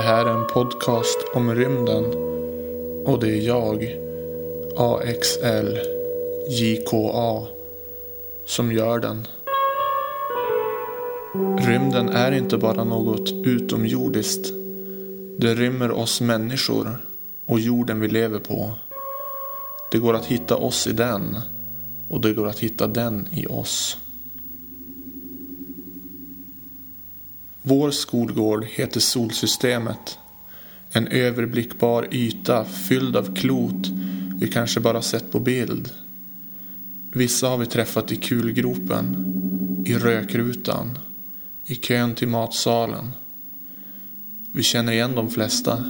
Det här är en podcast om rymden och det är jag, AXL JKA, som gör den. Rymden är inte bara något utomjordiskt. Det rymmer oss människor och jorden vi lever på. Det går att hitta oss i den och det går att hitta den i oss. Vår skolgård heter Solsystemet. En överblickbar yta fylld av klot vi kanske bara sett på bild. Vissa har vi träffat i kulgropen, i rökrutan, i kön till matsalen. Vi känner igen de flesta.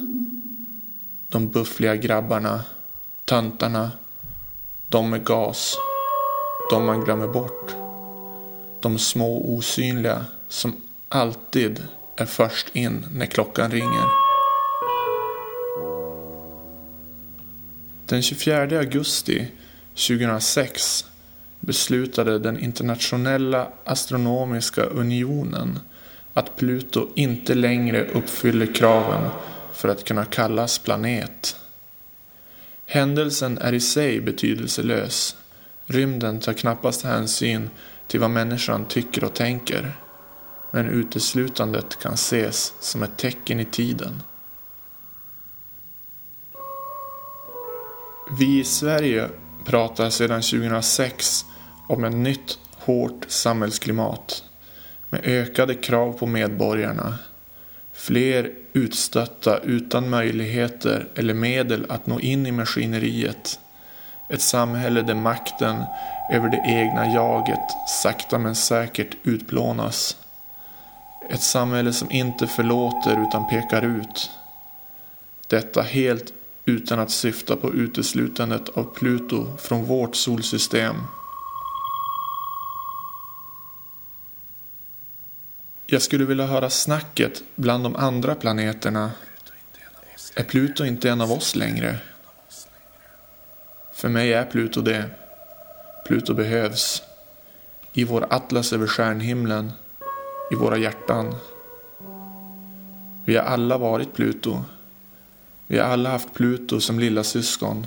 De buffliga grabbarna, töntarna, de med gas, de man glömmer bort. De små osynliga som alltid är först in när klockan ringer. Den 24 augusti 2006 beslutade den internationella astronomiska unionen att Pluto inte längre uppfyller kraven för att kunna kallas planet. Händelsen är i sig betydelselös. Rymden tar knappast hänsyn till vad människan tycker och tänker men uteslutandet kan ses som ett tecken i tiden. Vi i Sverige pratar sedan 2006 om ett nytt hårt samhällsklimat med ökade krav på medborgarna. Fler utstötta utan möjligheter eller medel att nå in i maskineriet. Ett samhälle där makten över det egna jaget sakta men säkert utplånas. Ett samhälle som inte förlåter utan pekar ut. Detta helt utan att syfta på uteslutandet av Pluto från vårt solsystem. Jag skulle vilja höra snacket bland de andra planeterna. Är Pluto inte en av oss längre? För mig är Pluto det. Pluto behövs. I vår atlas över stjärnhimlen i våra hjärtan. Vi har alla varit Pluto. Vi har alla haft Pluto som lilla syskon.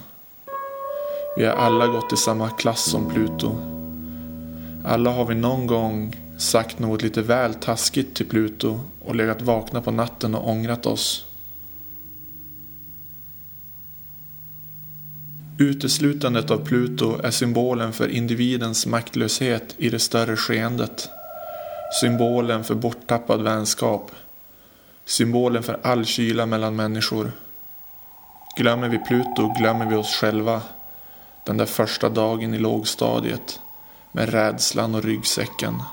Vi har alla gått i samma klass som Pluto. Alla har vi någon gång sagt något lite väl taskigt till Pluto och legat vakna på natten och ångrat oss. Uteslutandet av Pluto är symbolen för individens maktlöshet i det större skeendet. Symbolen för borttappad vänskap. Symbolen för all kyla mellan människor. Glömmer vi Pluto glömmer vi oss själva. Den där första dagen i lågstadiet. Med rädslan och ryggsäcken.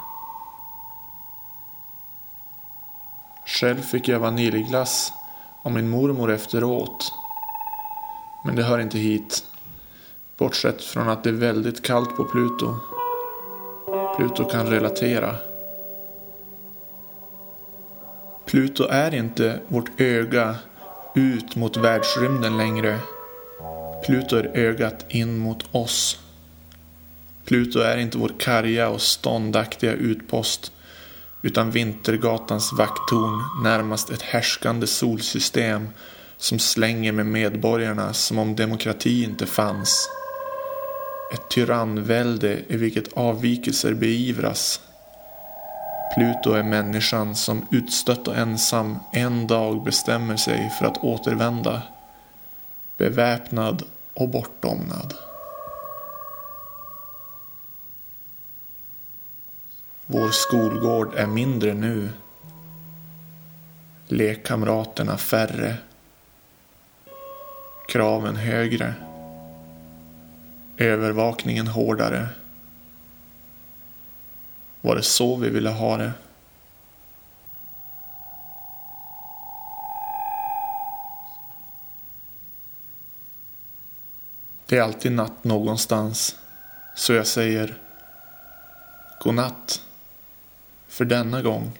Själv fick jag vaniljglass av min mormor efteråt. Men det hör inte hit. Bortsett från att det är väldigt kallt på Pluto. Pluto kan relatera. Pluto är inte vårt öga ut mot världsrymden längre. Pluto är ögat in mot oss. Pluto är inte vår karga och ståndaktiga utpost utan Vintergatans vakttorn närmast ett härskande solsystem som slänger med medborgarna som om demokrati inte fanns. Ett tyrannvälde i vilket avvikelser beivras Pluto är människan som utstött och ensam en dag bestämmer sig för att återvända. Beväpnad och bortdomnad. Vår skolgård är mindre nu. Lekkamraterna färre. Kraven högre. Övervakningen hårdare. Var det så vi ville ha det? Det är alltid natt någonstans, så jag säger godnatt för denna gång.